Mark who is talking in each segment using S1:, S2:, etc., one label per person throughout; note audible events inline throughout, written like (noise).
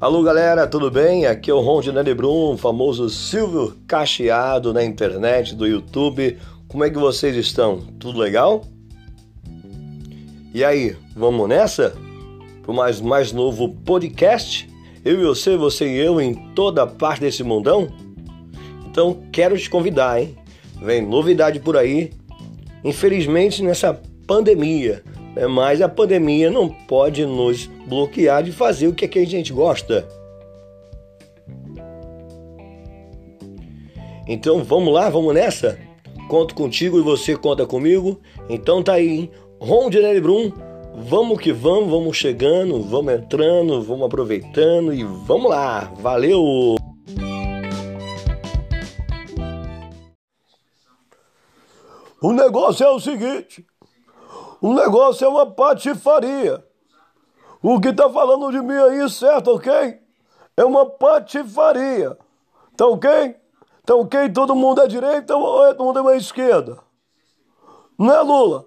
S1: Alô galera, tudo bem? Aqui é o Ron de Brum, famoso Silvio Cacheado na internet, do YouTube. Como é que vocês estão? Tudo legal? E aí, vamos nessa? Para mais mais novo podcast? Eu e você, você e eu em toda parte desse mundão? Então quero te convidar, hein? Vem novidade por aí. Infelizmente nessa pandemia? Mas a pandemia não pode nos bloquear de fazer o que, é que a gente gosta. Então vamos lá, vamos nessa? Conto contigo e você conta comigo. Então tá aí, hein? Brum. Vamos que vamos, vamos chegando, vamos entrando, vamos aproveitando e vamos lá. Valeu! O negócio é o seguinte: o negócio é uma patifaria. O que tá falando de mim aí, certo, ok? É uma patifaria. Tá ok? Tá ok? Todo mundo é direita ou é todo mundo é esquerda? Não é Lula?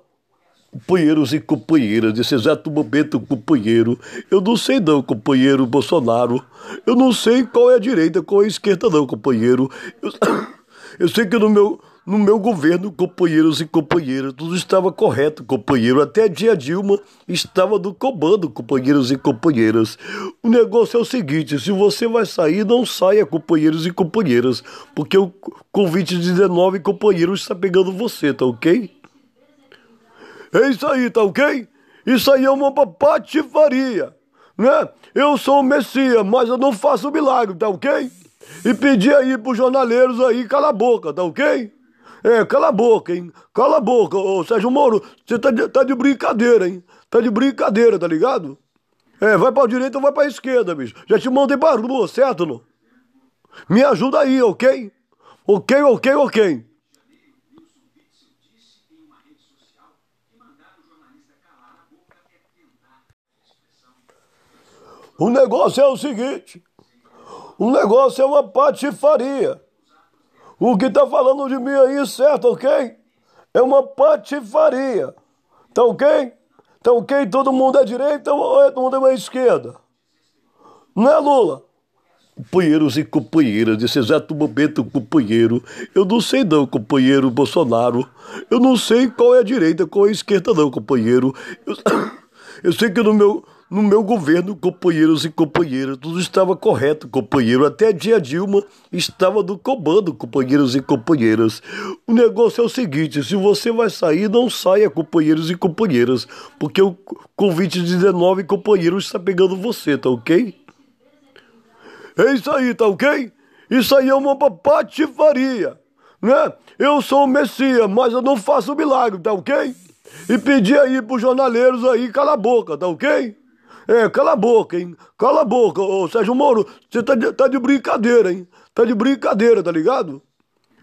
S1: Companheiros e companheiras, desse exato momento, companheiro, eu não sei não, companheiro Bolsonaro, eu não sei qual é a direita, qual é a esquerda não, companheiro, eu, (coughs) eu sei que no meu, no meu governo, companheiros e companheiras, tudo estava correto, companheiro. Até a dia Dilma estava do comando, companheiros e companheiras. O negócio é o seguinte: se você vai sair, não saia, companheiros e companheiras, porque o Covid-19, companheiro, está pegando você, tá ok? É isso aí, tá ok? Isso aí é uma patifaria, né? Eu sou o Messias, mas eu não faço milagre, tá ok? E pedir aí pros jornaleiros aí, cala a boca, tá ok? É, cala a boca, hein? Cala a boca, ô Sérgio Moro. Você tá de, tá de brincadeira, hein? Tá de brincadeira, tá ligado? É, vai pra direita ou vai pra esquerda, bicho. Já te mandei pra rua, certo, não? Me ajuda aí, ok? Ok, ok, ok. O negócio é o seguinte: o negócio é uma patifaria. O que tá falando de mim aí, certo, ok? É uma patifaria. Tá ok? Tá ok? Todo mundo é direita ou é todo mundo é esquerda? Não é Lula? Companheiros e companheiras, desse exato momento, companheiro, eu não sei não, companheiro Bolsonaro, eu não sei qual é a direita, qual é a esquerda não, companheiro, eu, (coughs) eu sei que no meu, no meu governo, companheiros e companheiras, tudo estava correto, companheiro. Até a dia Dilma estava do comando, companheiros e companheiras. O negócio é o seguinte: se você vai sair, não saia, companheiros e companheiras, porque o Covid-19, companheiro, está pegando você, tá ok? É isso aí, tá ok? Isso aí é uma patifaria, né? Eu sou o Messias, mas eu não faço milagre, tá ok? E pedir aí pros jornaleiros aí, cala a boca, tá ok? É, cala a boca, hein? Cala a boca, ô Sérgio Moro. Você tá de, tá de brincadeira, hein? Tá de brincadeira, tá ligado?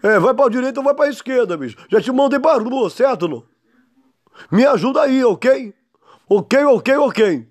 S1: É, vai pra direita ou vai pra esquerda, bicho. Já te mandei pra rua, certo, não? Me ajuda aí, ok? Ok, ok, ok.